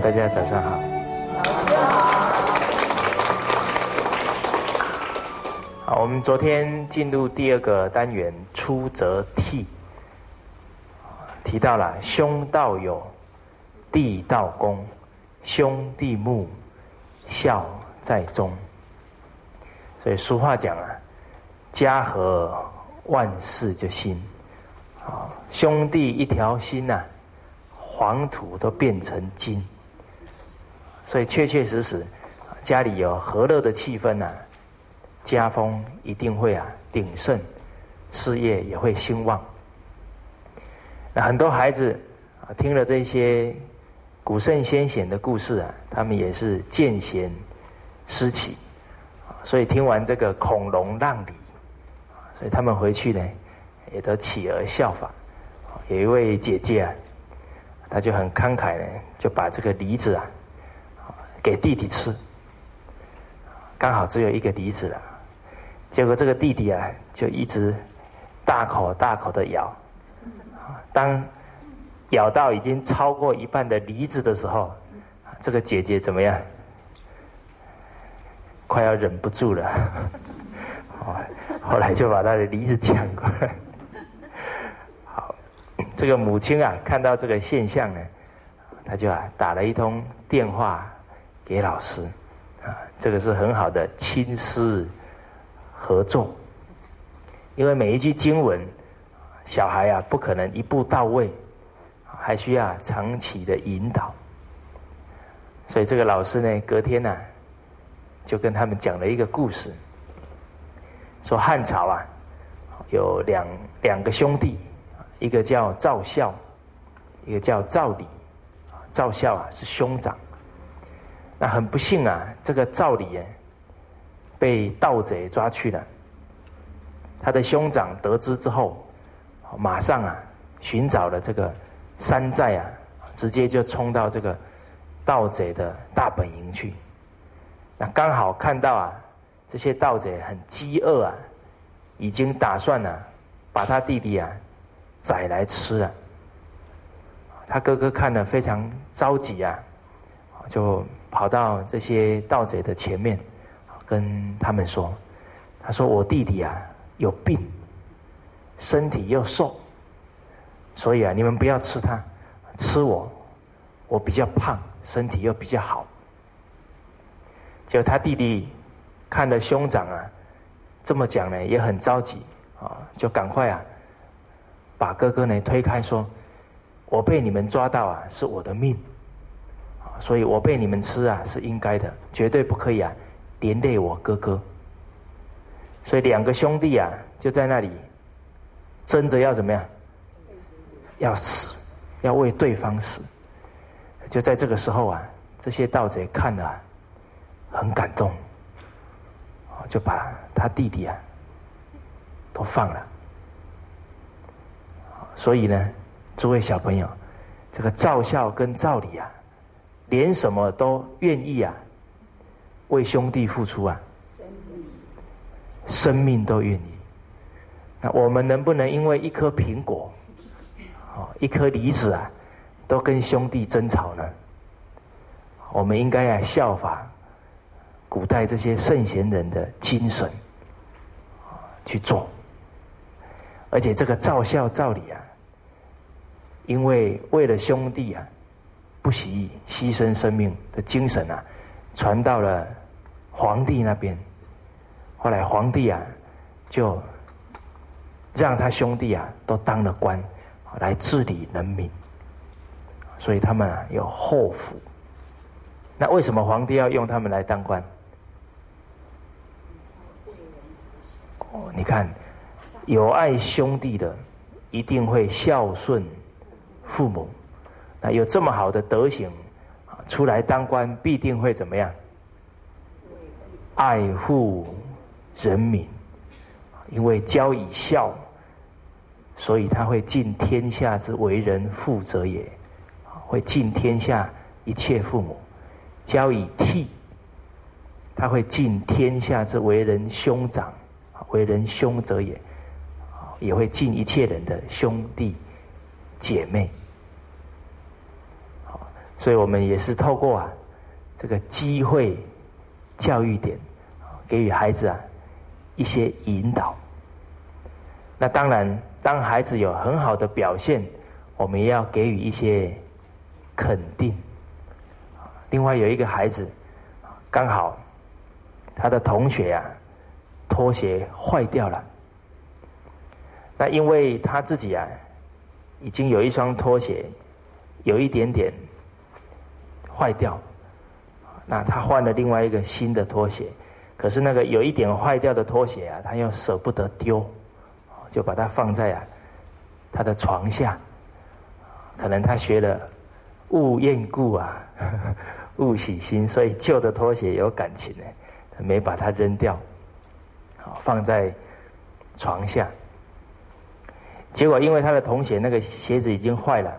大家早上好。好，我们昨天进入第二个单元“出则悌”，提到了兄道友，弟道恭，兄弟睦，孝在中。所以俗话讲啊，家和万事就兴。啊，兄弟一条心呐。黄土都变成金，所以确确实实，家里有和乐的气氛呐，家风一定会啊鼎盛，事业也会兴旺。那很多孩子啊听了这些古圣先贤的故事啊，他们也是见贤思齐，所以听完这个孔融让梨，所以他们回去呢也都起而效法。有一位姐姐啊。她就很慷慨呢，就把这个梨子啊，给弟弟吃。刚好只有一个梨子了，结果这个弟弟啊，就一直大口大口的咬。当咬到已经超过一半的梨子的时候，这个姐姐怎么样？快要忍不住了，后来就把他的梨子抢过来。好这个母亲啊，看到这个现象呢，他就啊打了一通电话给老师，啊，这个是很好的亲师合作，因为每一句经文，小孩啊不可能一步到位，还需要长期的引导，所以这个老师呢，隔天呢，就跟他们讲了一个故事，说汉朝啊，有两两个兄弟。一个叫赵孝，一个叫赵李。赵孝啊是兄长，那很不幸啊，这个赵李被盗贼抓去了。他的兄长得知之后，马上啊寻找了这个山寨啊，直接就冲到这个盗贼的大本营去。那刚好看到啊，这些盗贼很饥饿啊，已经打算呢把他弟弟啊。宰来吃了，他哥哥看了非常着急啊，就跑到这些盗贼的前面，跟他们说：“他说我弟弟啊有病，身体又瘦，所以啊你们不要吃他，吃我，我比较胖，身体又比较好。”就他弟弟看了兄长啊这么讲呢，也很着急啊，就赶快啊。把哥哥呢推开，说：“我被你们抓到啊，是我的命，所以我被你们吃啊是应该的，绝对不可以啊连累我哥哥。”所以两个兄弟啊就在那里争着要怎么样，要死，要为对方死。就在这个时候啊，这些盗贼看了很感动，就把他弟弟啊都放了。所以呢，诸位小朋友，这个赵孝跟赵李啊，连什么都愿意啊，为兄弟付出啊，生命都愿意。那我们能不能因为一颗苹果，哦，一颗梨子啊，都跟兄弟争吵呢？我们应该啊效法古代这些圣贤人的精神，去做。而且这个照孝赵李啊，因为为了兄弟啊，不惜牺牲生命的精神啊，传到了皇帝那边。后来皇帝啊，就让他兄弟啊都当了官，来治理人民。所以他们啊有后福。那为什么皇帝要用他们来当官？哦，你看。有爱兄弟的，一定会孝顺父母。那有这么好的德行，出来当官必定会怎么样？爱护人民，因为教以孝，所以他会尽天下之为人父者也，会尽天下一切父母。教以悌，他会尽天下之为人兄长，为人兄者也。也会尽一切人的兄弟姐妹，所以我们也是透过啊这个机会教育点，给予孩子啊一些引导。那当然，当孩子有很好的表现，我们也要给予一些肯定。另外有一个孩子，刚好他的同学呀拖鞋坏掉了，那因为他自己啊已经有一双拖鞋有一点点坏掉，那他换了另外一个新的拖鞋，可是那个有一点坏掉的拖鞋啊，他又舍不得丢，就把它放在啊他的床下，可能他学了勿厌故啊。勿喜新，所以旧的拖鞋有感情呢，没把它扔掉，好放在床下。结果因为他的同学那个鞋子已经坏了，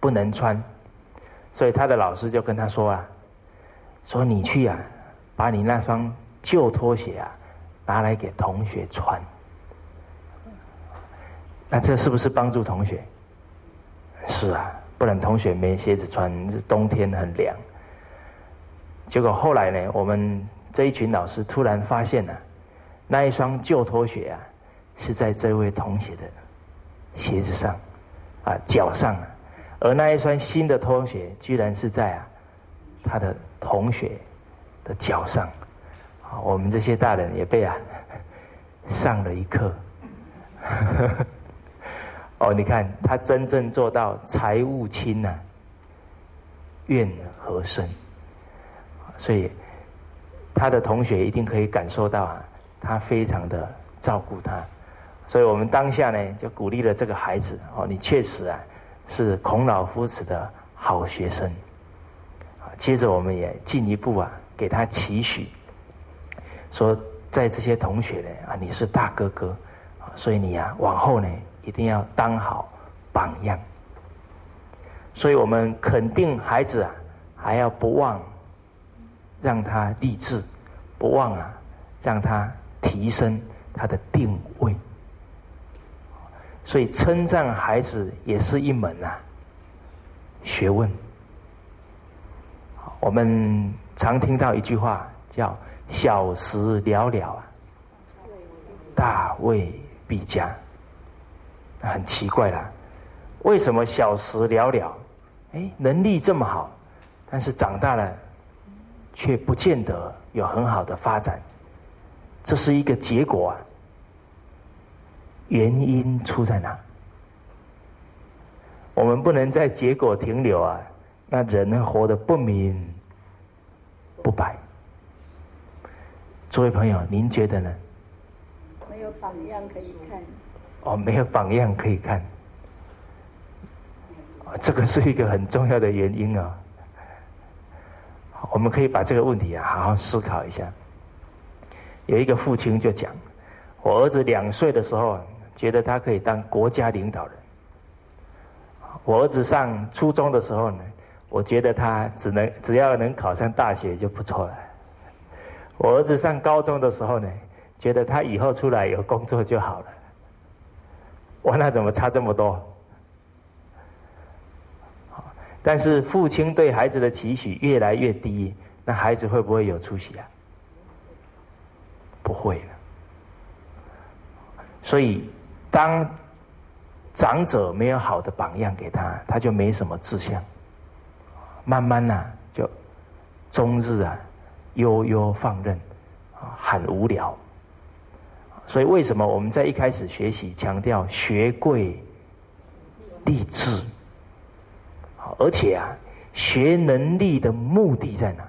不能穿，所以他的老师就跟他说啊：“说你去啊，把你那双旧拖鞋啊拿来给同学穿。”那这是不是帮助同学？是啊。不然同学没鞋子穿，冬天很凉。结果后来呢，我们这一群老师突然发现了，那一双旧拖鞋啊，是在这位同学的鞋子上，啊脚上，而那一双新的拖鞋居然是在啊他的同学的脚上。啊，我们这些大人也被啊 上了一课。哦，你看他真正做到财物轻呐，怨和深，所以他的同学一定可以感受到啊，他非常的照顾他，所以我们当下呢就鼓励了这个孩子哦，你确实啊是孔老夫子的好学生，接着我们也进一步啊给他期许，说在这些同学呢啊你是大哥哥，所以你呀往后呢。一定要当好榜样，所以我们肯定孩子啊，还要不忘让他励志，不忘啊让他提升他的定位。所以称赞孩子也是一门啊学问。我们常听到一句话叫“小时了了，大未必佳”。很奇怪啦，为什么小时了了，哎，能力这么好，但是长大了，却不见得有很好的发展，这是一个结果啊。原因出在哪？我们不能在结果停留啊，那人呢活得不明不白。诸位朋友，您觉得呢？没有榜样可以看。哦，没有榜样可以看，这个是一个很重要的原因啊。我们可以把这个问题啊好好思考一下。有一个父亲就讲，我儿子两岁的时候，觉得他可以当国家领导人。我儿子上初中的时候呢，我觉得他只能只要能考上大学就不错了。我儿子上高中的时候呢，觉得他以后出来有工作就好了。我那怎么差这么多？但是父亲对孩子的期许越来越低，那孩子会不会有出息啊？不会了。所以，当长者没有好的榜样给他，他就没什么志向，慢慢呢，就终日啊悠悠放任，啊很无聊。所以，为什么我们在一开始学习强调学贵立志？而且啊，学能力的目的在哪？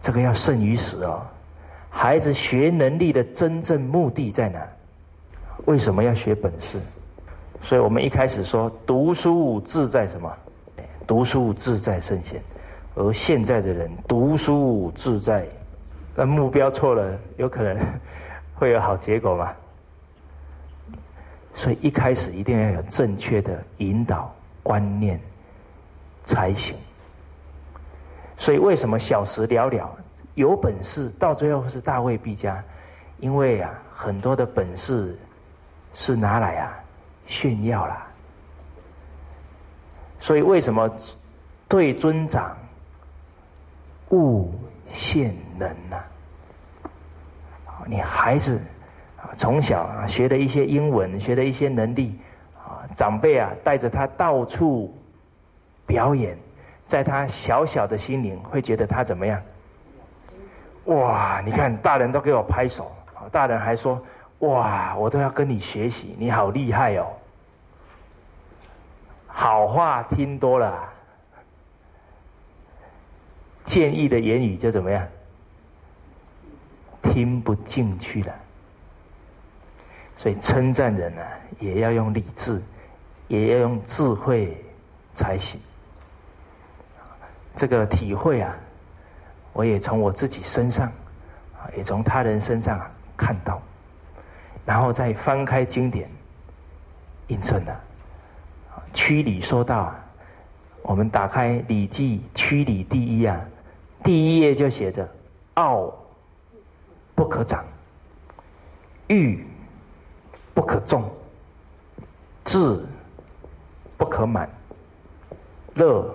这个要慎于死哦。孩子学能力的真正目的在哪？为什么要学本事？所以我们一开始说，读书志在什么？读书志在圣贤。而现在的人，读书志在。那目标错了，有可能 会有好结果吗？所以一开始一定要有正确的引导观念才行。所以为什么小时了了，有本事到最后是大未必佳？因为啊，很多的本事是拿来啊炫耀啦，所以为什么对尊长勿限能呢？你孩子啊从小啊学的一些英文，学的一些能力啊，长辈啊带着他到处表演，在他小小的心灵会觉得他怎么样？哇！你看大人都给我拍手，大人还说。哇！我都要跟你学习，你好厉害哦！好话听多了，建议的言语就怎么样？听不进去了。所以称赞人呢，也要用理智，也要用智慧才行。这个体会啊，我也从我自己身上，啊，也从他人身上看到。然后再翻开经典，印证了。曲礼说到，我们打开《礼记》曲礼第一啊，第一页就写着：傲不可长，欲不可纵，志不可满，乐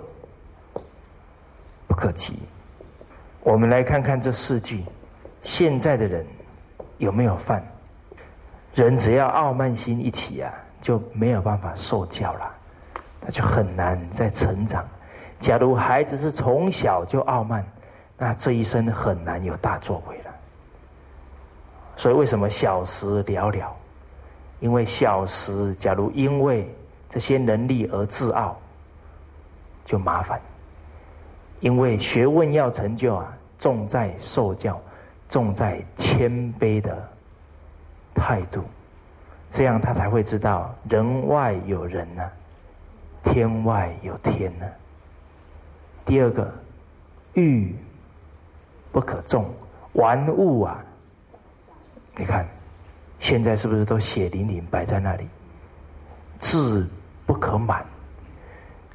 不可极。我们来看看这四句，现在的人有没有犯？人只要傲慢心一起啊，就没有办法受教了，那就很难再成长。假如孩子是从小就傲慢，那这一生很难有大作为了。所以为什么小时了了？因为小时假如因为这些能力而自傲，就麻烦。因为学问要成就啊，重在受教，重在谦卑的。态度，这样他才会知道人外有人呢，天外有天呢。第二个，欲不可纵，玩物啊，你看，现在是不是都血淋淋摆在那里？志不可满，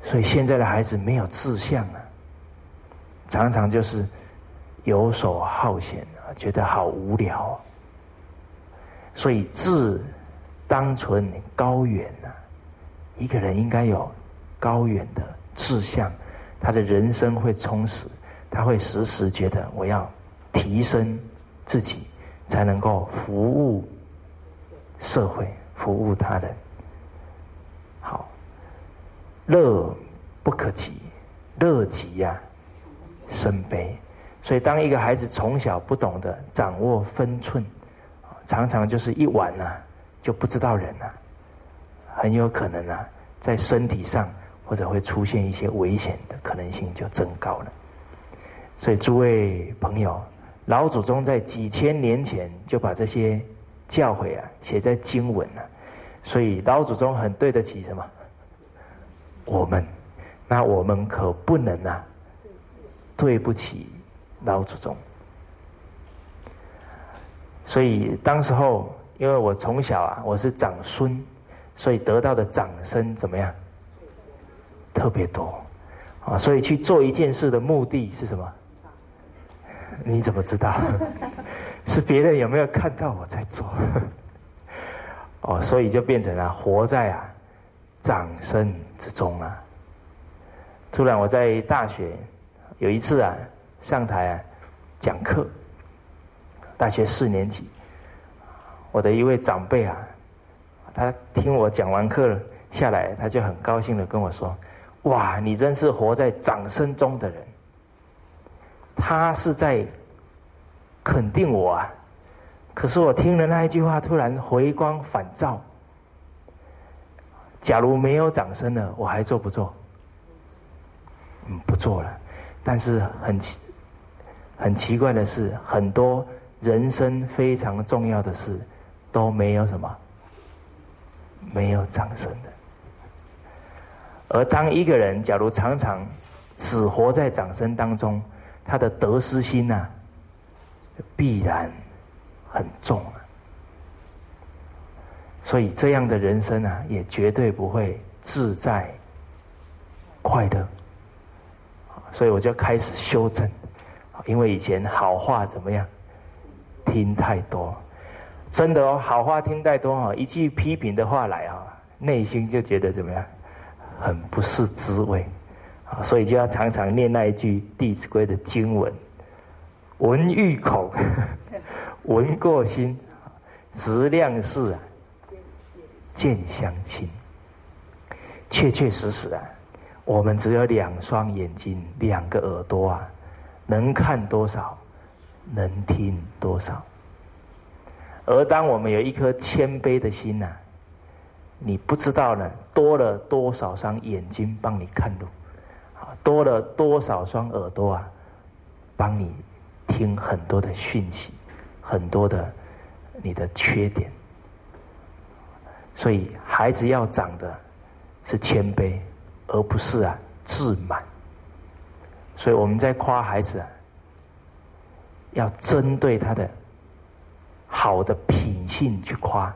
所以现在的孩子没有志向啊，常常就是游手好闲啊，觉得好无聊。所以志当存高远呐，一个人应该有高远的志向，他的人生会充实，他会时时觉得我要提升自己，才能够服务社会，服务他人。好，乐不可及，乐极呀身悲。所以当一个孩子从小不懂得掌握分寸。常常就是一晚呢，就不知道人了，很有可能啊，在身体上或者会出现一些危险的可能性就增高了。所以诸位朋友，老祖宗在几千年前就把这些教诲啊写在经文了，所以老祖宗很对得起什么？我们，那我们可不能啊，对不起老祖宗。所以当时候，因为我从小啊，我是长孙，所以得到的掌声怎么样？特别多，啊，所以去做一件事的目的是什么？你怎么知道？是别人有没有看到我在做？哦，所以就变成了活在啊掌声之中啊。突然我在大学有一次啊上台啊讲课。大学四年级，我的一位长辈啊，他听我讲完课下来，他就很高兴的跟我说：“哇，你真是活在掌声中的人。”他是在肯定我啊，可是我听了那一句话，突然回光返照。假如没有掌声了，我还做不做？嗯，不做了。但是很奇很奇怪的是，很多。人生非常重要的事，都没有什么，没有掌声的。而当一个人假如常常只活在掌声当中，他的得失心呐，必然很重啊。所以这样的人生啊，也绝对不会自在快乐。所以我就开始修正，因为以前好话怎么样？听太多，真的哦，好话听太多哈，一句批评的话来啊，内心就觉得怎么样，很不是滋味，啊，所以就要常常念那一句《弟子规》的经文：“闻欲恐，闻过心，直量事啊，见相亲。”确确实实啊，我们只有两双眼睛，两个耳朵啊，能看多少，能听多少。而当我们有一颗谦卑的心呐，你不知道呢，多了多少双眼睛帮你看路，啊，多了多少双耳朵啊，帮你听很多的讯息，很多的你的缺点。所以孩子要长的是谦卑，而不是啊自满。所以我们在夸孩子啊，要针对他的。好的品性去夸，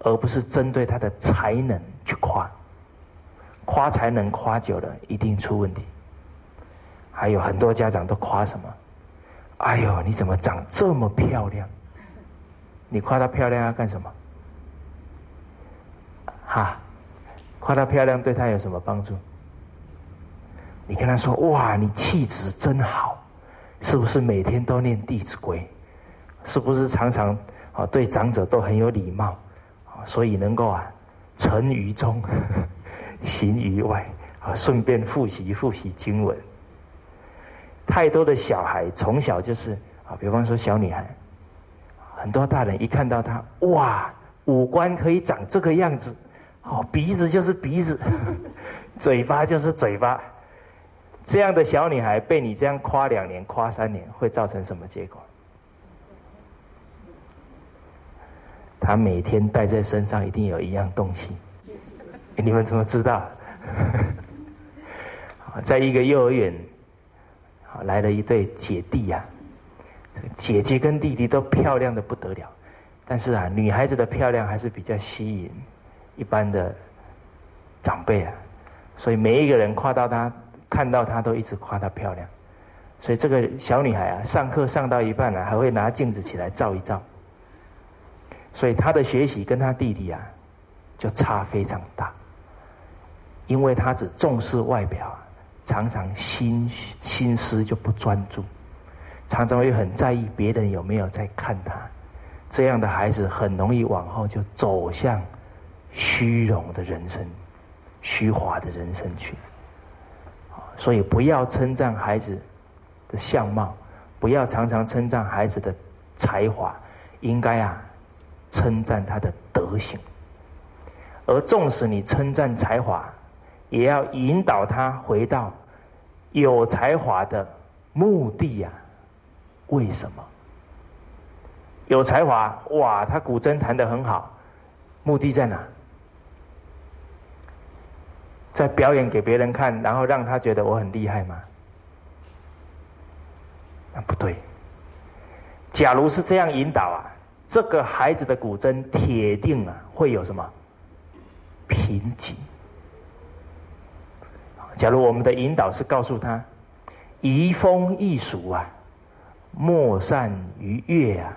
而不是针对他的才能去夸。夸才能夸久了，一定出问题。还有很多家长都夸什么？哎呦，你怎么长这么漂亮？你夸她漂亮要干什么？哈，夸她漂亮对她有什么帮助？你跟她说：哇，你气质真好，是不是每天都念《弟子规》？是不是常常？啊，对长者都很有礼貌，所以能够啊，成于中，行于外，啊，顺便复习复习经文。太多的小孩从小就是啊，比方说小女孩，很多大人一看到她，哇，五官可以长这个样子，哦，鼻子就是鼻子，嘴巴就是嘴巴，这样的小女孩被你这样夸两年、夸三年，会造成什么结果？她每天带在身上一定有一样东西，你们怎么知道？在一个幼儿园，来了一对姐弟呀，姐姐跟弟弟都漂亮的不得了，但是啊，女孩子的漂亮还是比较吸引。一般的长辈啊，所以每一个人夸到她，看到她都一直夸她漂亮，所以这个小女孩啊，上课上到一半了，还会拿镜子起来照一照。所以她的学习跟她弟弟啊，就差非常大。因为她只重视外表，常常心心思就不专注，常常会很在意别人有没有在看她。这样的孩子很容易往后就走向虚荣的人生、虚华的人生去。所以不要称赞孩子的相貌，不要常常称赞孩子的才华，应该啊。称赞他的德行，而纵使你称赞才华，也要引导他回到有才华的目的呀？为什么？有才华哇，他古筝弹得很好，目的在哪？在表演给别人看，然后让他觉得我很厉害吗？那不对。假如是这样引导啊？这个孩子的古筝铁定啊会有什么瓶颈？假如我们的引导是告诉他，移风易俗啊，莫善于乐啊，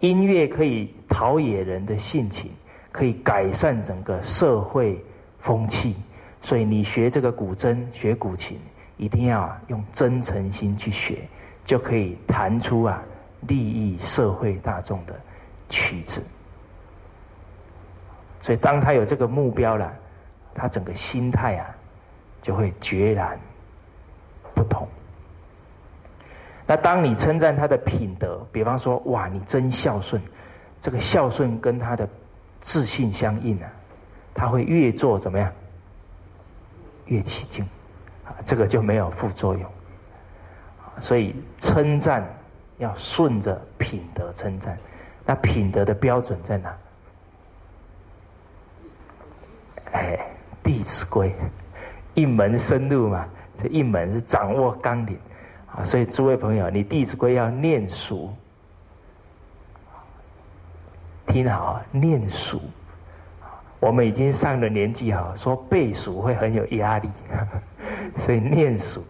音乐可以陶冶人的性情，可以改善整个社会风气，所以你学这个古筝、学古琴，一定要用真诚心去学，就可以弹出啊。利益社会大众的曲子，所以当他有这个目标了，他整个心态啊就会决然不同。那当你称赞他的品德，比方说哇，你真孝顺，这个孝顺跟他的自信相应啊，他会越做怎么样？越起劲，啊，这个就没有副作用。所以称赞。要顺着品德称赞，那品德的标准在哪？哎，《弟子规》一门深入嘛，这一门是掌握纲领啊，所以诸位朋友，你《弟子规》要念熟，听好，念熟。我们已经上了年纪哈，说背熟会很有压力，所以念熟。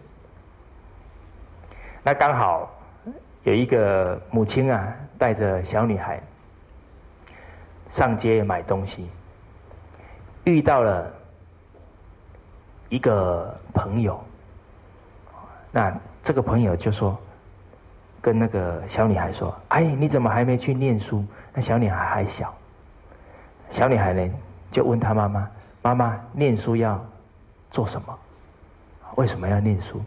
那刚好。有一个母亲啊，带着小女孩上街买东西，遇到了一个朋友，那这个朋友就说，跟那个小女孩说：“哎，你怎么还没去念书？”那小女孩还小，小女孩呢就问他妈妈：“妈妈，念书要做什么？为什么要念书？”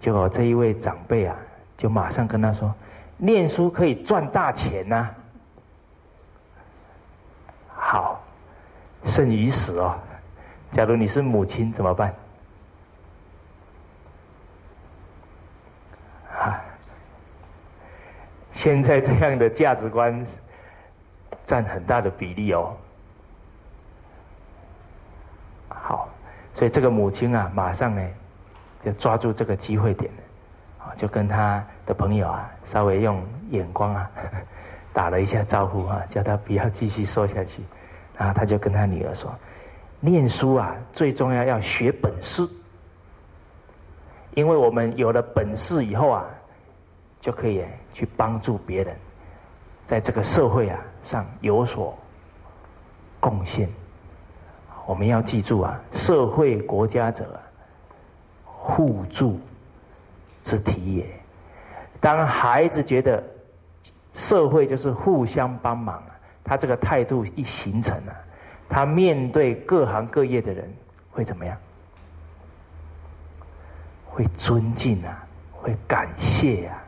结果这一位长辈啊，就马上跟她说：“念书可以赚大钱呐！”好，生与死哦。假如你是母亲怎么办？啊，现在这样的价值观占很大的比例哦。好，所以这个母亲啊，马上呢就抓住这个机会点啊，就跟他的朋友啊，稍微用眼光啊 打了一下招呼啊，叫他不要继续说下去。然后他就跟他女儿说。念书啊，最重要要学本事，因为我们有了本事以后啊，就可以去帮助别人，在这个社会啊上有所贡献。我们要记住啊，社会国家者，互助之体也。当孩子觉得社会就是互相帮忙，他这个态度一形成啊。他面对各行各业的人会怎么样？会尊敬啊，会感谢啊。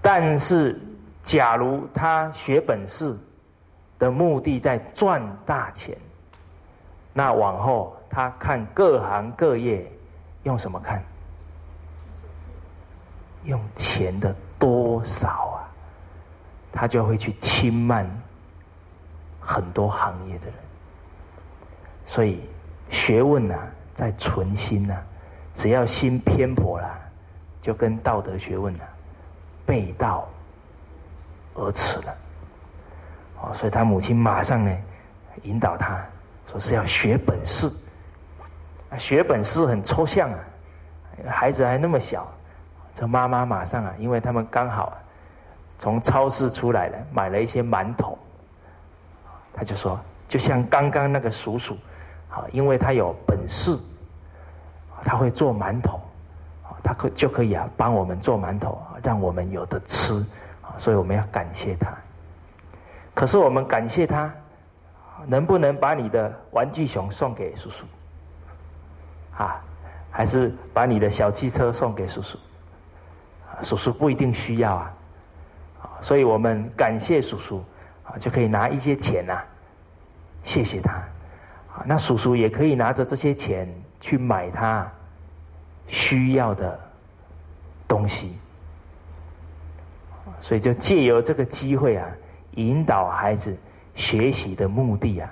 但是，假如他学本事的目的在赚大钱，那往后他看各行各业用什么看？用钱的多少啊？他就会去轻慢。很多行业的人，所以学问呢，在存心呢，只要心偏颇了，就跟道德学问呢背道而驰了。所以他母亲马上呢引导他说是要学本事。学本事很抽象啊，孩子还那么小，这妈妈马上啊，因为他们刚好从超市出来了，买了一些馒头。他就说，就像刚刚那个叔叔，好，因为他有本事，他会做馒头，他可就可以啊，帮我们做馒头，让我们有的吃，啊，所以我们要感谢他。可是我们感谢他，能不能把你的玩具熊送给叔叔？啊，还是把你的小汽车送给叔叔？叔叔不一定需要啊，所以我们感谢叔叔。啊，就可以拿一些钱呐，谢谢他。那叔叔也可以拿着这些钱去买他需要的东西。所以就借由这个机会啊，引导孩子学习的目的啊，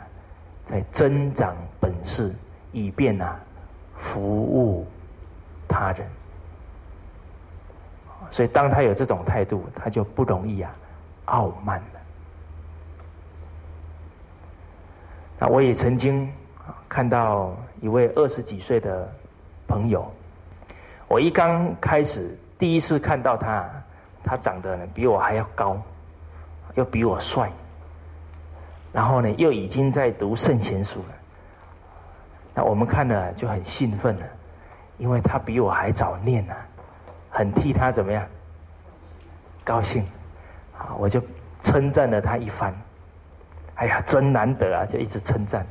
在增长本事，以便啊服务他人。所以当他有这种态度，他就不容易啊傲慢了。那我也曾经看到一位二十几岁的朋友，我一刚开始第一次看到他，他长得比我还要高，又比我帅，然后呢又已经在读圣贤书了。那我们看了就很兴奋了，因为他比我还早念呢，很替他怎么样高兴，啊，我就称赞了他一番。哎呀，真难得啊！就一直称赞。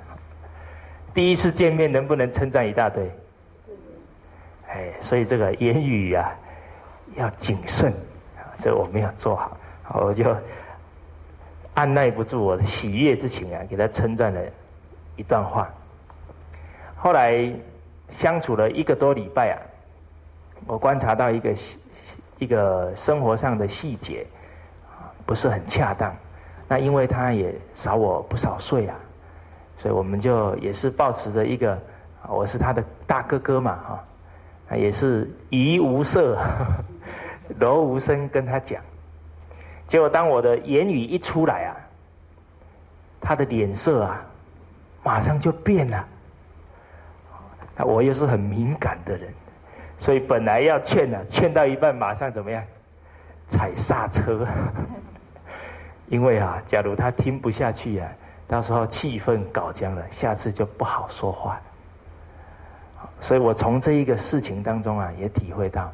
第一次见面能不能称赞一大堆？哎，所以这个言语啊要谨慎，这我没有做好，我就按耐不住我的喜悦之情啊，给他称赞了一段话。后来相处了一个多礼拜啊，我观察到一个一个生活上的细节，不是很恰当。那因为他也少我不少岁啊，所以我们就也是保持着一个，我是他的大哥哥嘛哈，也是怡无色，柔无声跟他讲，结果当我的言语一出来啊，他的脸色啊，马上就变了。那我又是很敏感的人，所以本来要劝呢，劝到一半马上怎么样，踩刹车。因为啊，假如他听不下去啊，到时候气氛搞僵了，下次就不好说话。所以我从这一个事情当中啊，也体会到，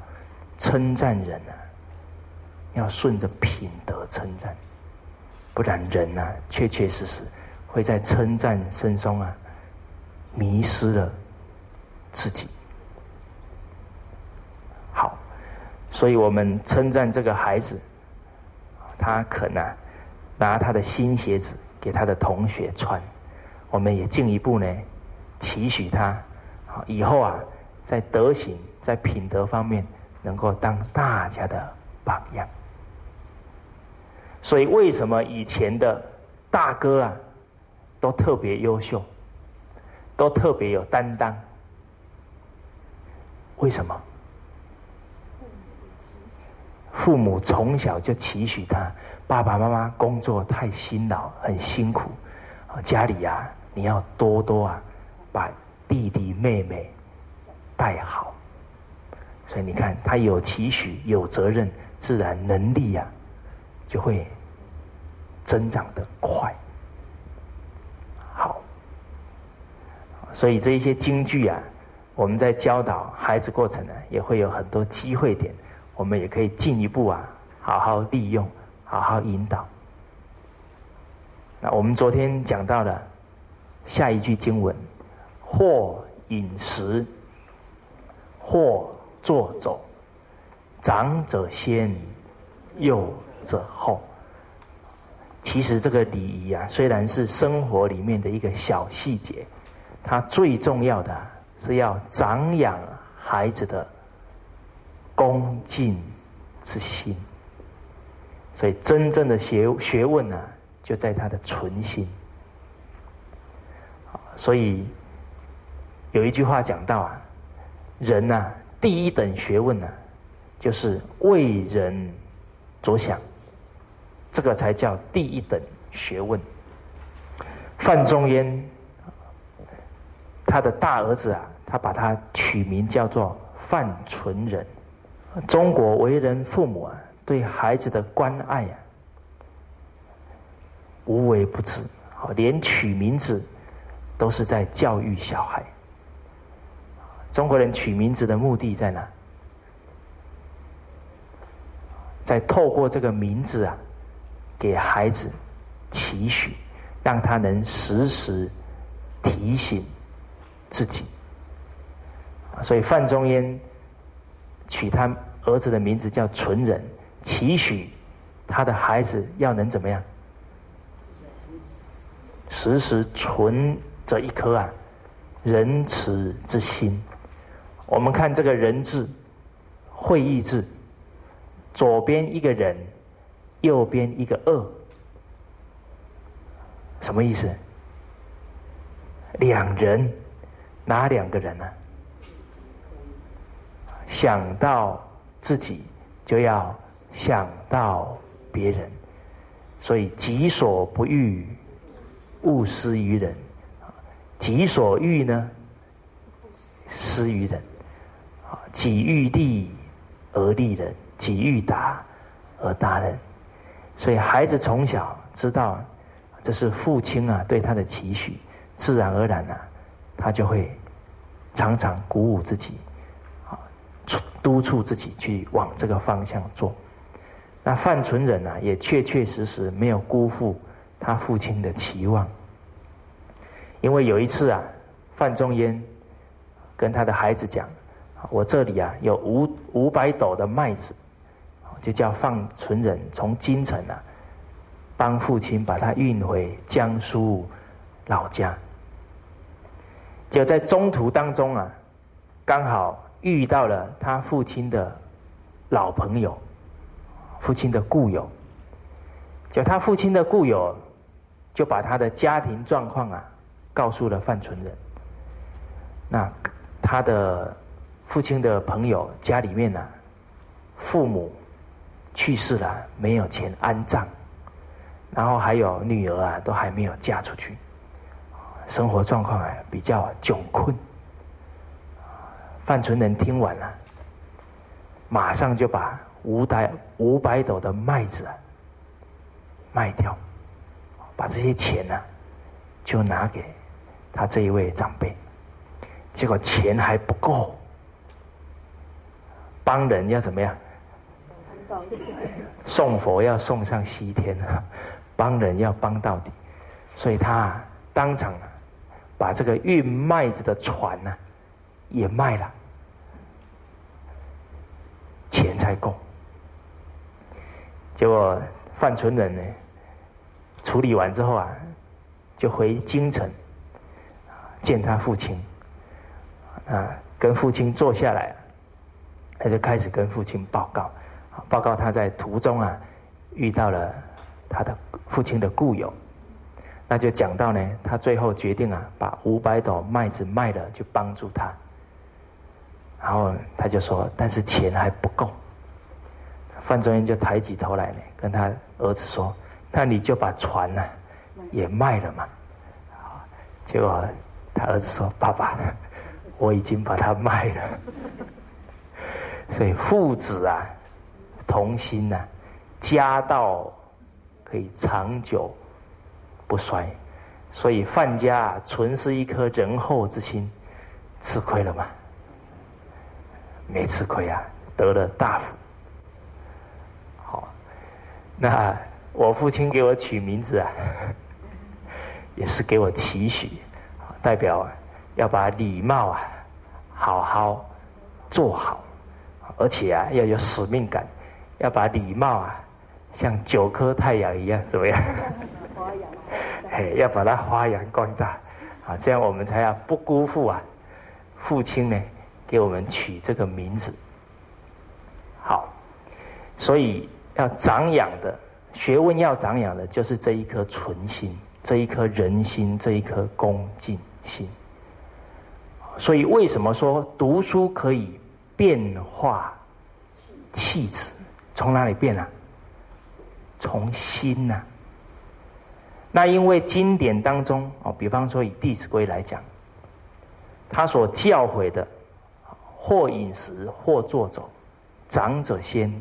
称赞人啊，要顺着品德称赞，不然人啊，确确实实会在称赞声中啊，迷失了自己。好，所以我们称赞这个孩子，他肯啊，拿他的新鞋子给他的同学穿，我们也进一步呢，期许他。以后啊，在德行、在品德方面，能够当大家的榜样。所以，为什么以前的大哥啊，都特别优秀，都特别有担当？为什么？父母从小就期许他，爸爸妈妈工作太辛劳，很辛苦，家里呀，你要多多啊，把。弟弟妹妹带好，所以你看，他有期许、有责任，自然能力呀就会增长的快。好，所以这一些京剧啊，我们在教导孩子过程呢，也会有很多机会点，我们也可以进一步啊，好好利用，好好引导。那我们昨天讲到了下一句经文。或饮食，或坐走，长者先，幼者后。其实这个礼仪啊，虽然是生活里面的一个小细节，它最重要的是要长养孩子的恭敬之心。所以，真正的学学问呢，就在他的存心。所以。有一句话讲到啊，人呐，第一等学问呢，就是为人着想，这个才叫第一等学问。范仲淹，他的大儿子啊，他把他取名叫做范纯仁。中国为人父母啊，对孩子的关爱啊，无微不至，连取名字都是在教育小孩。中国人取名字的目的在哪？在透过这个名字啊，给孩子期许，让他能时时提醒自己。所以范仲淹取他儿子的名字叫纯人，期许他的孩子要能怎么样？时时存着一颗啊仁慈之心。我们看这个人字，会意字，左边一个人，右边一个恶，什么意思？两人，哪两个人呢？想到自己，就要想到别人，所以己所不欲，勿施于人；己所欲呢，施于人。己欲立而立人，己欲达而达人。所以孩子从小知道这是父亲啊对他的期许，自然而然啊，他就会常常鼓舞自己，啊，督促自己去往这个方向做。那范纯仁啊，也确确实实没有辜负他父亲的期望，因为有一次啊，范仲淹跟他的孩子讲。我这里啊有五五百斗的麦子，就叫范纯仁从京城啊帮父亲把他运回江苏老家。就在中途当中啊，刚好遇到了他父亲的老朋友，父亲的故友。就他父亲的故友就把他的家庭状况啊告诉了范纯仁。那他的。父亲的朋友家里面呢，父母去世了，没有钱安葬，然后还有女儿啊，都还没有嫁出去，生活状况啊比较窘困。范纯仁听完了，马上就把五百五百斗的麦子啊卖掉，把这些钱呢，就拿给他这一位长辈。结果钱还不够，帮人要怎么样？送佛要送上西天，帮人要帮到底，所以他当场把这个运麦子的船呢也卖了，钱才够。结果范存仁呢处理完之后啊，就回京城见他父亲，啊，跟父亲坐下来，他就开始跟父亲报告。报告他在途中啊遇到了他的父亲的故友，那就讲到呢，他最后决定啊把五百斗麦子卖了，去帮助他。然后他就说，但是钱还不够。范仲淹就抬起头来呢，跟他儿子说：“那你就把船呢也卖了嘛。”结果他儿子说：“爸爸，我已经把它卖了。”所以父子啊。同心呐，家道可以长久不衰，所以范家存是一颗仁厚之心，吃亏了吗？没吃亏啊，得了大福。好，那我父亲给我取名字啊，也是给我期许，代表要把礼貌啊好好做好，而且啊要有使命感。要把礼貌啊，像九颗太阳一样，怎么样？哎，要把它发扬光大，啊，这样我们才要不辜负啊，父亲呢给我们取这个名字。好，所以要长养的学问，要长养的就是这一颗纯心，这一颗仁心，这一颗恭敬心。所以为什么说读书可以变化气质？从哪里变啊？从心呐。那因为经典当中哦，比方说以《弟子规》来讲，他所教诲的，或饮食，或坐走，长者先，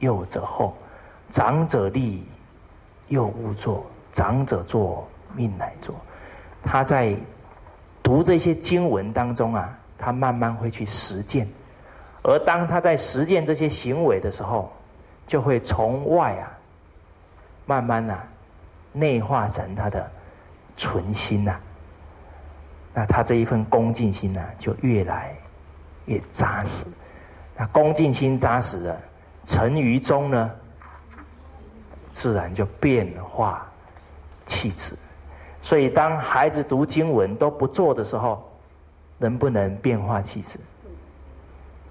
幼者后；长者立，幼勿坐；长者坐，命乃坐。他在读这些经文当中啊，他慢慢会去实践，而当他在实践这些行为的时候，就会从外啊，慢慢呐，内化成他的纯心呐。那他这一份恭敬心呢，就越来越扎实。那恭敬心扎实了，沉于中呢，自然就变化气质。所以，当孩子读经文都不做的时候，能不能变化气质？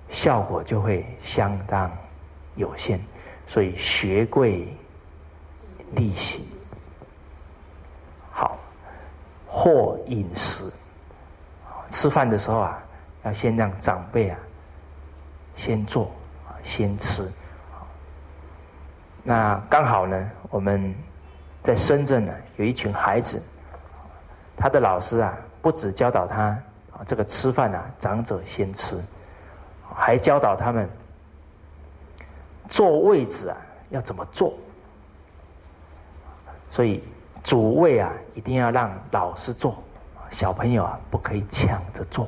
效果就会相当有限。所以学贵利息好，或饮食，吃饭的时候啊，要先让长辈啊先做啊先吃。那刚好呢，我们在深圳呢有一群孩子，他的老师啊不止教导他啊这个吃饭啊长者先吃，还教导他们。坐位置啊，要怎么坐？所以主位啊，一定要让老师坐，小朋友啊不可以抢着坐。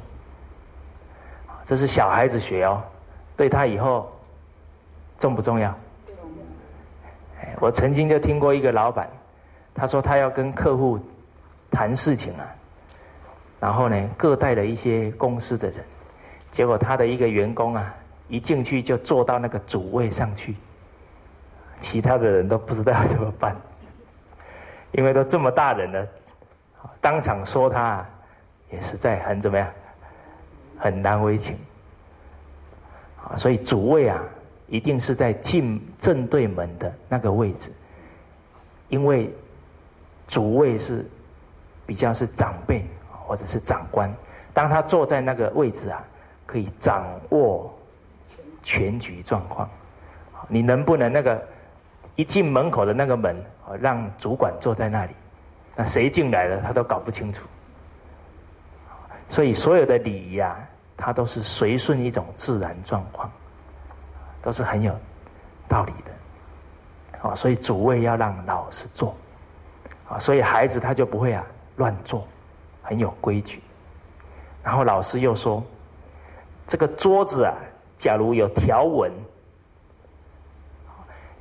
这是小孩子学哦，对他以后重不重要？我曾经就听过一个老板，他说他要跟客户谈事情啊，然后呢各带了一些公司的人，结果他的一个员工啊。一进去就坐到那个主位上去，其他的人都不知道怎么办，因为都这么大人了，当场说他也实在很怎么样，很难为情。所以主位啊，一定是在进正对门的那个位置，因为主位是比较是长辈或者是长官，当他坐在那个位置啊，可以掌握。全局状况，你能不能那个一进门口的那个门，让主管坐在那里，那谁进来了他都搞不清楚。所以所有的礼仪啊，它都是随顺一种自然状况，都是很有道理的。啊，所以主位要让老师坐，啊，所以孩子他就不会啊乱坐，很有规矩。然后老师又说，这个桌子啊，假如有条纹，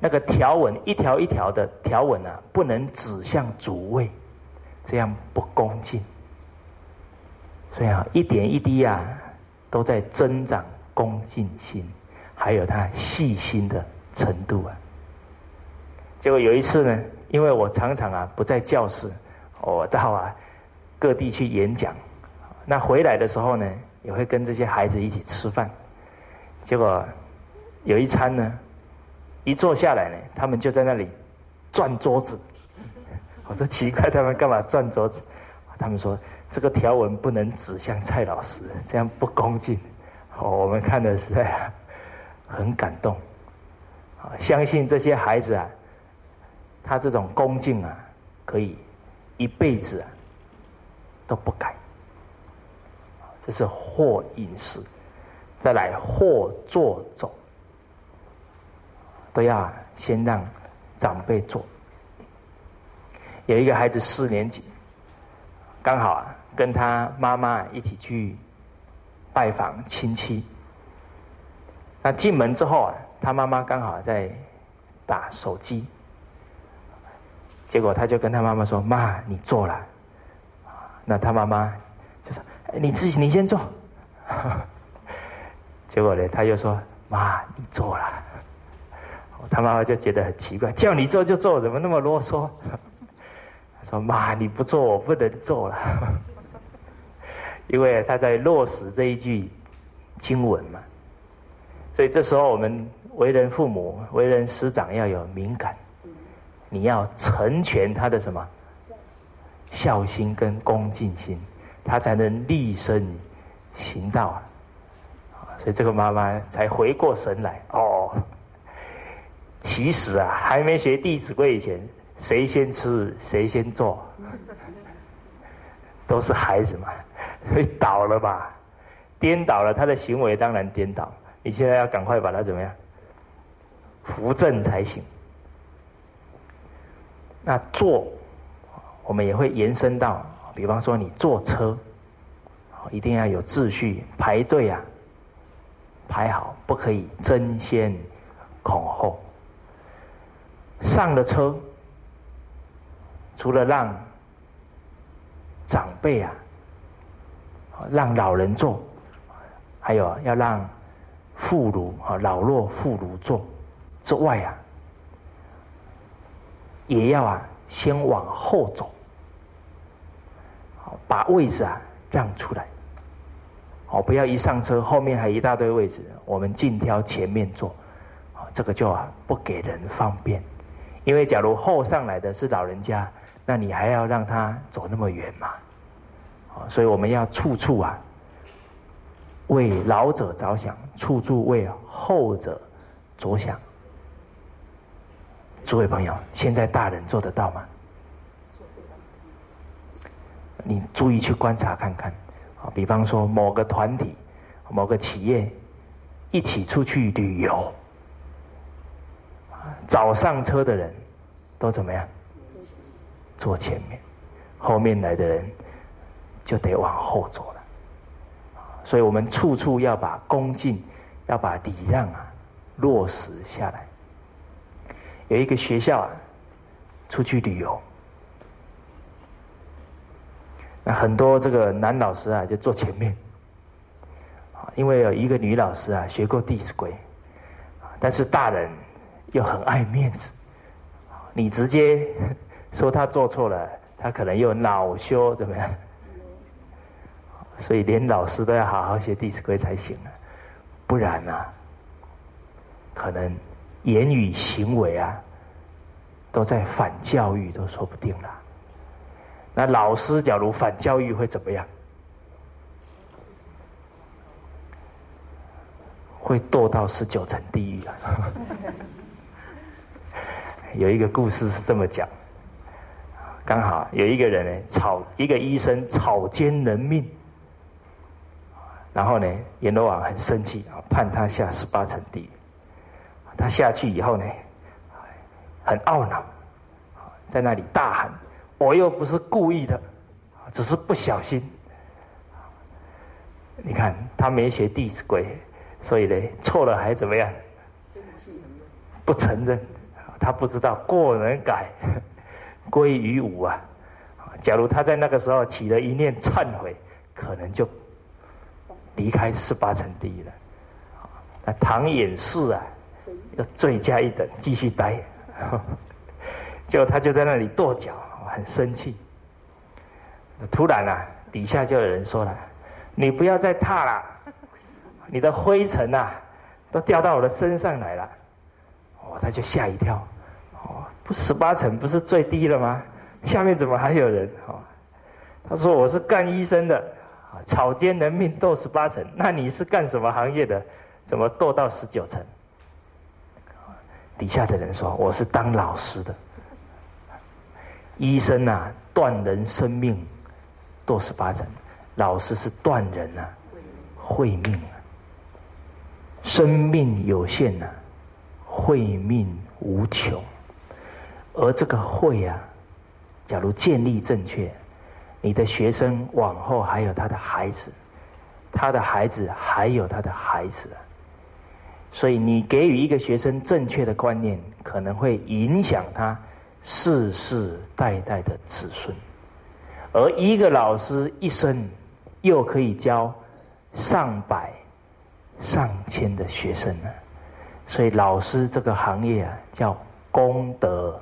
那个条纹一条一条的条纹啊，不能指向主位，这样不恭敬。所以啊，一点一滴啊，都在增长恭敬心，还有他细心的程度啊。结果有一次呢，因为我常常啊不在教室，我到啊各地去演讲，那回来的时候呢，也会跟这些孩子一起吃饭。结果有一餐呢，一坐下来呢，他们就在那里转桌子。我说奇怪，他们干嘛转桌子？他们说这个条纹不能指向蔡老师，这样不恭敬。哦，我们看的实在很感动。相信这些孩子啊。他这种恭敬啊，可以一辈子啊都不改。这是或饮食，再来或坐走，都要先让长辈做。有一个孩子四年级，刚好啊跟他妈妈一起去拜访亲戚。那进门之后啊，他妈妈刚好在打手机。结果他就跟他妈妈说：“妈，你坐了。”那他妈妈就说：“你自己，你先坐。”结果呢，他又说：“妈，你做了。”他妈妈就觉得很奇怪：“叫你做就做，怎么那么啰嗦？”他说：“妈，你不做，我不能做了。”因为他在落实这一句经文嘛。所以这时候，我们为人父母、为人师长要有敏感。你要成全他的什么孝心跟恭敬心，他才能立身行道啊！所以这个妈妈才回过神来哦。其实啊，还没学《弟子规》以前，谁先吃谁先做，都是孩子嘛，所以倒了吧，颠倒了，他的行为当然颠倒。你现在要赶快把他怎么样扶正才行。那坐，我们也会延伸到，比方说你坐车，一定要有秩序，排队啊，排好，不可以争先恐后。上了车，除了让长辈啊，让老人坐，还有要让妇孺啊，老弱妇孺坐之外啊。也要啊，先往后走，把位置啊让出来，哦不要一上车后面还一大堆位置，我们尽挑前面坐，啊这个就不给人方便，因为假如后上来的是老人家，那你还要让他走那么远嘛，啊所以我们要处处啊为老者着想，处处为后者着想。诸位朋友，现在大人做得到吗？你注意去观察看看，啊，比方说某个团体、某个企业一起出去旅游，早上车的人都怎么样？坐前面，后面来的人就得往后走了。所以我们处处要把恭敬、要把礼让啊落实下来。有一个学校啊，出去旅游，那很多这个男老师啊就坐前面，因为有一个女老师啊学过《弟子规》，但是大人又很爱面子，你直接 说他做错了，他可能又恼羞怎么样？所以连老师都要好好学《弟子规》才行啊，不然呢，可能。言语行为啊，都在反教育，都说不定了。那老师假如反教育会怎么样？会堕到十九层地狱啊！有一个故事是这么讲：刚好有一个人呢，草一个医生草菅人命，然后呢，阎罗王很生气啊，判他下十八层地狱。他下去以后呢，很懊恼，在那里大喊：“我又不是故意的，只是不小心。”你看他没学《弟子规》，所以呢错了还怎么样？不承认，他不知道过能改，归于无啊。假如他在那个时候起了一念忏悔，可能就离开十八层地狱了。那唐寅士啊，要罪加一等，继续待。就他就在那里跺脚，很生气。突然啊，底下就有人说了：“你不要再踏了，你的灰尘啊，都掉到我的身上来了。”哦，他就吓一跳。哦，不十八层不是最低了吗？下面怎么还有人？哦，他说：“我是干医生的，草菅人命斗十八层。那你是干什么行业的？怎么斗到十九层？”底下的人说：“我是当老师的。医生啊，断人生命，都是八层；老师是断人啊，会命啊。生命有限呐，会命无穷。而这个会啊，假如建立正确，你的学生往后还有他的孩子，他的孩子还有他的孩子。”所以，你给予一个学生正确的观念，可能会影响他世世代代的子孙。而一个老师一生又可以教上百、上千的学生呢。所以，老师这个行业啊，叫功德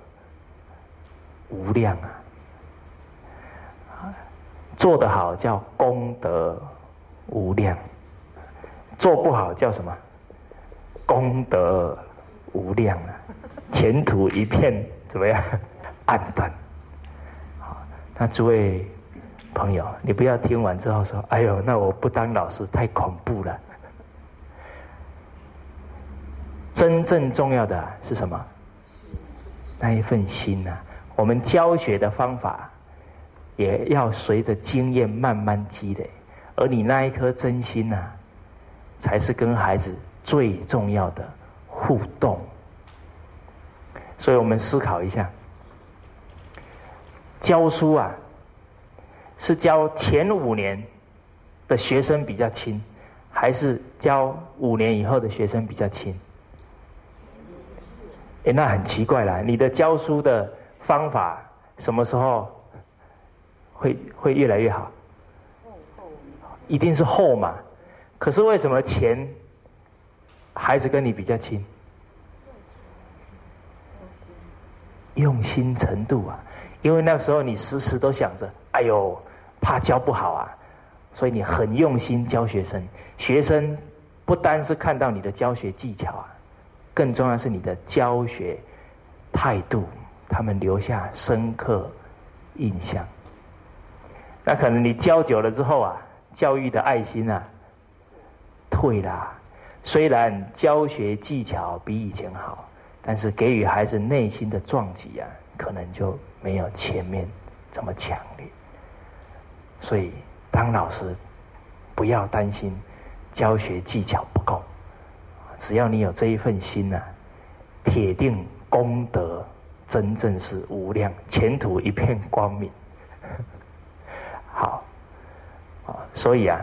无量啊。做得好叫功德无量，做不好叫什么？功德无量啊，前途一片怎么样？暗淡。好，那诸位朋友，你不要听完之后说：“哎呦，那我不当老师太恐怖了。”真正重要的是什么？那一份心呐。我们教学的方法也要随着经验慢慢积累，而你那一颗真心呐，才是跟孩子。最重要的互动，所以我们思考一下：教书啊，是教前五年的学生比较亲，还是教五年以后的学生比较亲？哎，那很奇怪了。你的教书的方法什么时候会会越来越好？一定是后嘛。可是为什么前？孩子跟你比较亲，用心程度啊，因为那时候你时时都想着，哎呦，怕教不好啊，所以你很用心教学生。学生不单是看到你的教学技巧啊，更重要是你的教学态度，他们留下深刻印象。那可能你教久了之后啊，教育的爱心啊，退了。虽然教学技巧比以前好，但是给予孩子内心的撞击啊，可能就没有前面这么强烈。所以，当老师不要担心教学技巧不够，只要你有这一份心呐，铁定功德真正是无量，前途一片光明。好，啊，所以啊。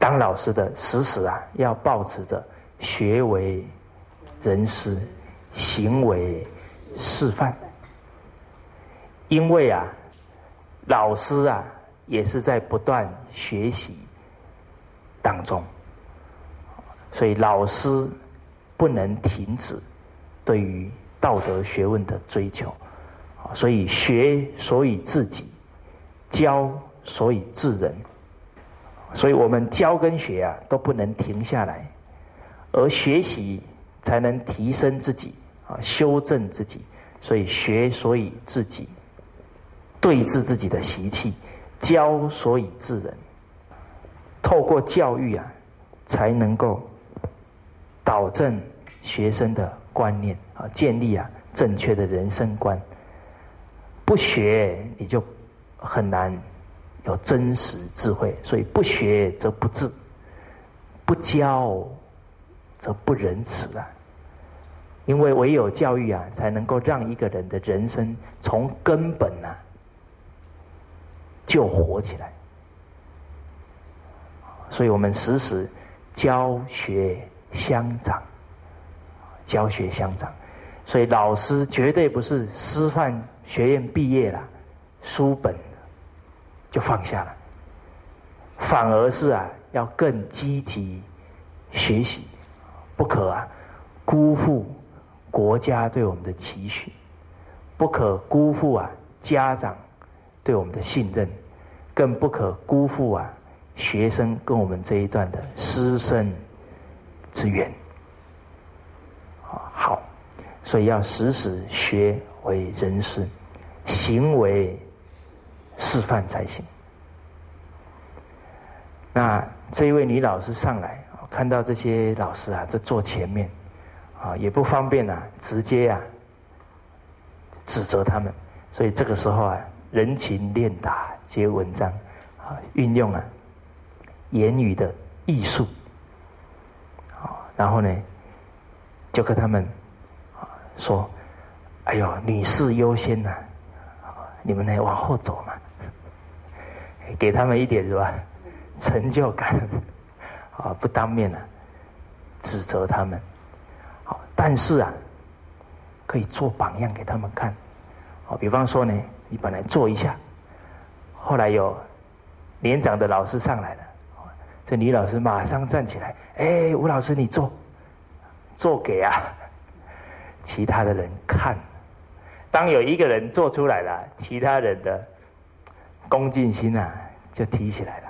当老师的时时啊，要保持着学为人师，行为示范。因为啊，老师啊也是在不断学习当中，所以老师不能停止对于道德学问的追求。所以学所以自己，教所以治人。所以我们教跟学啊都不能停下来，而学习才能提升自己啊，修正自己。所以学所以自己，对治自己的习气；教所以治人。透过教育啊，才能够导正学生的观念啊，建立啊正确的人生观。不学你就很难。有真实智慧，所以不学则不智，不教则不仁慈啊！因为唯有教育啊，才能够让一个人的人生从根本啊就活起来。所以我们时时教学相长，教学相长。所以老师绝对不是师范学院毕业了，书本就放下了，反而是啊，要更积极学习，不可啊辜负国家对我们的期许，不可辜负啊家长对我们的信任，更不可辜负啊学生跟我们这一段的师生之缘。好。所以要时时学为人师，行为示范才行。那这一位女老师上来，看到这些老师啊，就坐前面，啊，也不方便啊，直接啊指责他们。所以这个时候啊，人情练达皆文章，啊，运用啊言语的艺术，啊，然后呢，就跟他们。说：“哎呦，女士优先呐，你们呢往后走嘛，给他们一点是吧？成就感啊，不当面啊指责他们，好，但是啊，可以做榜样给他们看。好，比方说呢，你本来坐一下，后来有年长的老师上来了，这女老师马上站起来，哎，吴老师你坐，坐给啊。”其他的人看，当有一个人做出来了，其他人的恭敬心啊就提起来了。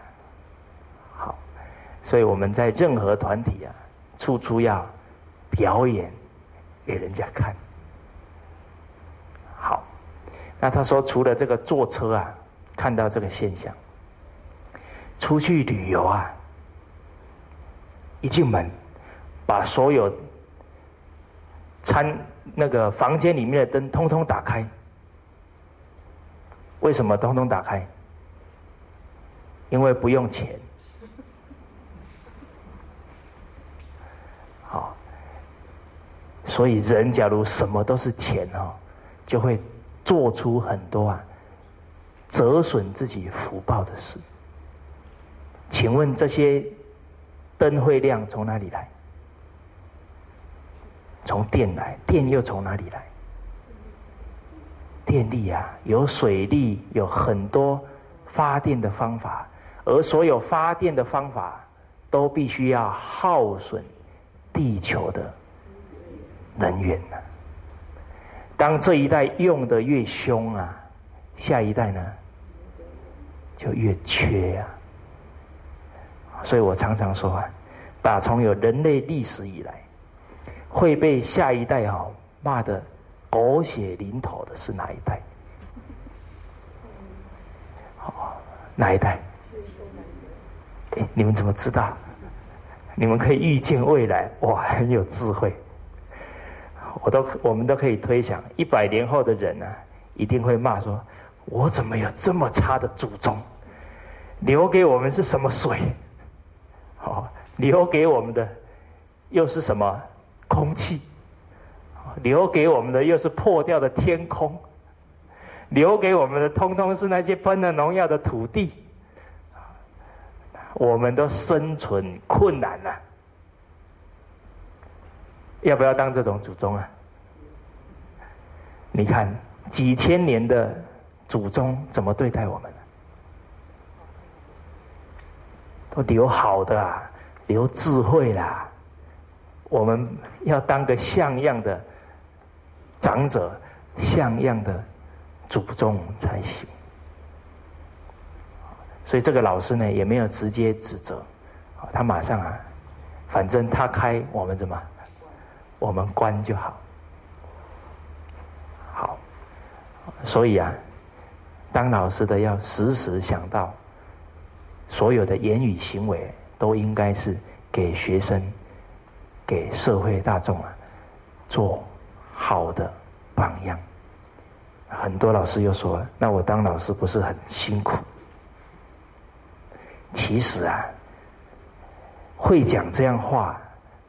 所以我们在任何团体啊，处处要表演给人家看。好，那他说除了这个坐车啊，看到这个现象，出去旅游啊，一进门把所有。餐那个房间里面的灯通通打开，为什么通通打开？因为不用钱。所以人假如什么都是钱哦，就会做出很多啊折损自己福报的事。请问这些灯会亮从哪里来？从电来，电又从哪里来？电力啊，有水力，有很多发电的方法，而所有发电的方法都必须要耗损地球的能源呢。当这一代用的越凶啊，下一代呢就越缺啊。所以我常常说啊，打从有人类历史以来。会被下一代哈骂的狗血淋头的是哪一代？好，哪一代？哎，你们怎么知道？你们可以预见未来，哇，很有智慧。我都我们都可以推想，一百年后的人呢，一定会骂说：我怎么有这么差的祖宗？留给我们是什么水？好，留给我们的又是什么？空气留给我们的又是破掉的天空，留给我们的通通是那些喷了农药的土地，我们都生存困难了。要不要当这种祖宗啊？你看几千年的祖宗怎么对待我们都留好的啊，留智慧啦。我们要当个像样的长者，像样的祖宗才行。所以这个老师呢，也没有直接指责，他马上啊，反正他开，我们怎么，我们关就好。好，所以啊，当老师的要时时想到，所有的言语行为都应该是给学生。给社会大众啊，做好的榜样。很多老师又说：“那我当老师不是很辛苦？”其实啊，会讲这样话，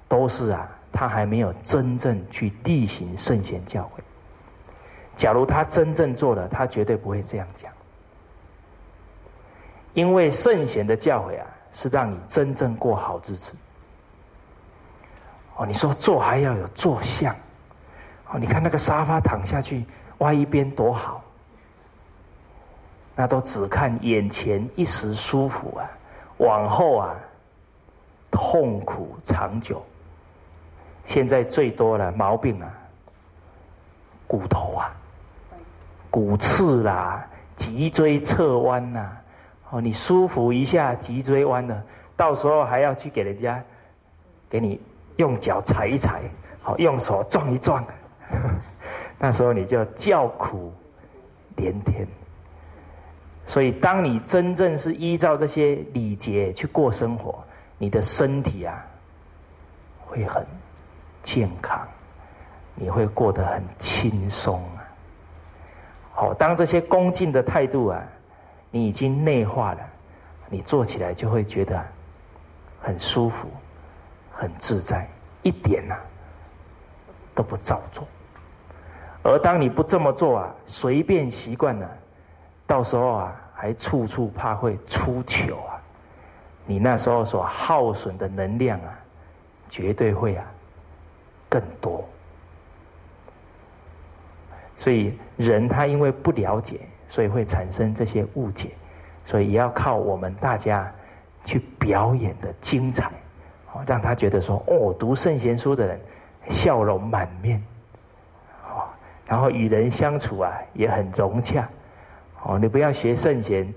都是啊，他还没有真正去例行圣贤教诲。假如他真正做了，他绝对不会这样讲。因为圣贤的教诲啊，是让你真正过好日子。哦，你说坐还要有坐相，哦，你看那个沙发躺下去歪一边多好，那都只看眼前一时舒服啊，往后啊痛苦长久。现在最多的毛病啊，骨头啊，骨刺啦，脊椎侧弯呐，哦，你舒服一下脊椎弯了，到时候还要去给人家给你用脚踩一踩，好用手撞一撞，那时候你就叫苦连天。所以，当你真正是依照这些礼节去过生活，你的身体啊会很。健康，你会过得很轻松啊！好，当这些恭敬的态度啊，你已经内化了，你做起来就会觉得很舒服、很自在，一点呐都不造作。而当你不这么做啊，随便习惯了，到时候啊，还处处怕会出糗啊！你那时候所耗损的能量啊，绝对会啊。更多，所以人他因为不了解，所以会产生这些误解，所以也要靠我们大家去表演的精彩，哦，让他觉得说，哦，读圣贤书的人笑容满面，哦，然后与人相处啊也很融洽，哦，你不要学圣贤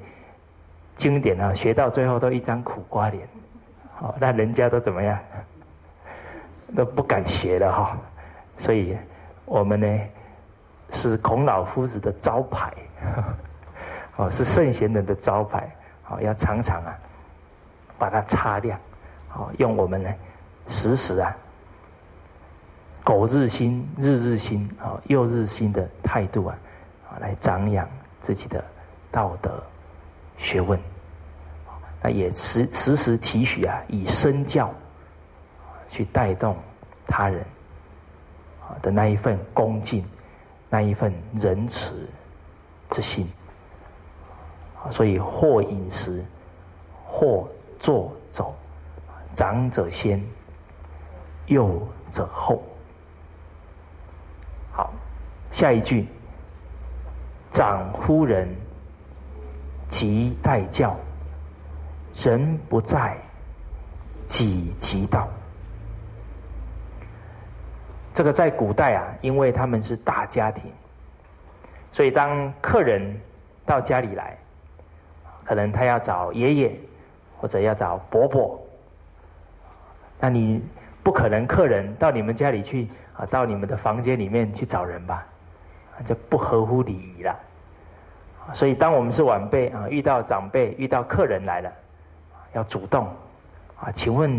经典啊，学到最后都一张苦瓜脸，哦，那人家都怎么样？都不敢学了哈，所以我们呢是孔老夫子的招牌，哦，是圣贤人的招牌，哦，要常常啊把它擦亮，哦，用我们呢时时啊苟日新、日日新、哦又日新的态度啊，啊来长养自己的道德学问，那也时时时期许啊以身教。去带动他人啊的那一份恭敬，那一份仁慈之心所以或饮食，或坐走，长者先，幼者后。好，下一句，长夫人即待教，人不在，己即到。这个在古代啊，因为他们是大家庭，所以当客人到家里来，可能他要找爷爷或者要找伯伯，那你不可能客人到你们家里去啊，到你们的房间里面去找人吧，就不合乎礼仪了。所以当我们是晚辈啊，遇到长辈、遇到客人来了，要主动啊，请问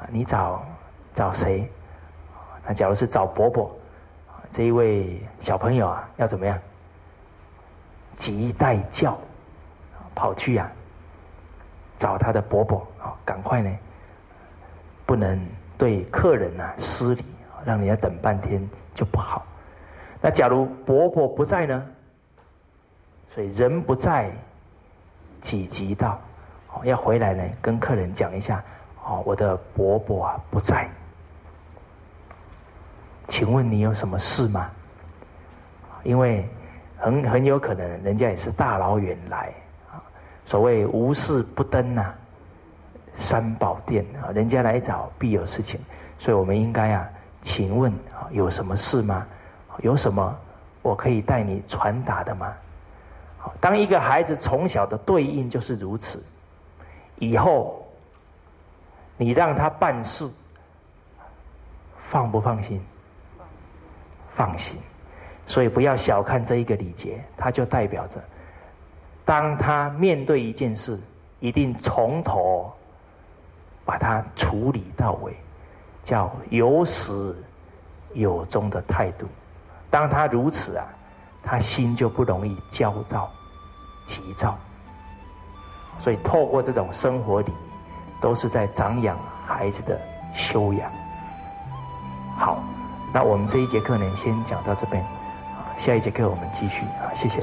啊，你找找谁？那假如是找伯伯，这一位小朋友啊，要怎么样？急待叫，跑去啊，找他的伯伯啊，赶快呢，不能对客人呐失礼，让人家等半天就不好。那假如伯伯不在呢？所以人不在，己即到，要回来呢，跟客人讲一下，哦，我的伯伯啊不在。请问你有什么事吗？因为很很有可能人家也是大老远来。所谓无事不登呐，三宝殿啊，人家来找必有事情，所以我们应该啊，请问啊，有什么事吗？有什么我可以带你传达的吗？当一个孩子从小的对应就是如此，以后你让他办事，放不放心？放心，所以不要小看这一个礼节，它就代表着，当他面对一件事，一定从头把它处理到尾，叫有始有终的态度。当他如此啊，他心就不容易焦躁、急躁。所以透过这种生活礼，都是在长养孩子的修养。那我们这一节课呢，先讲到这边，啊，下一节课我们继续啊，谢谢。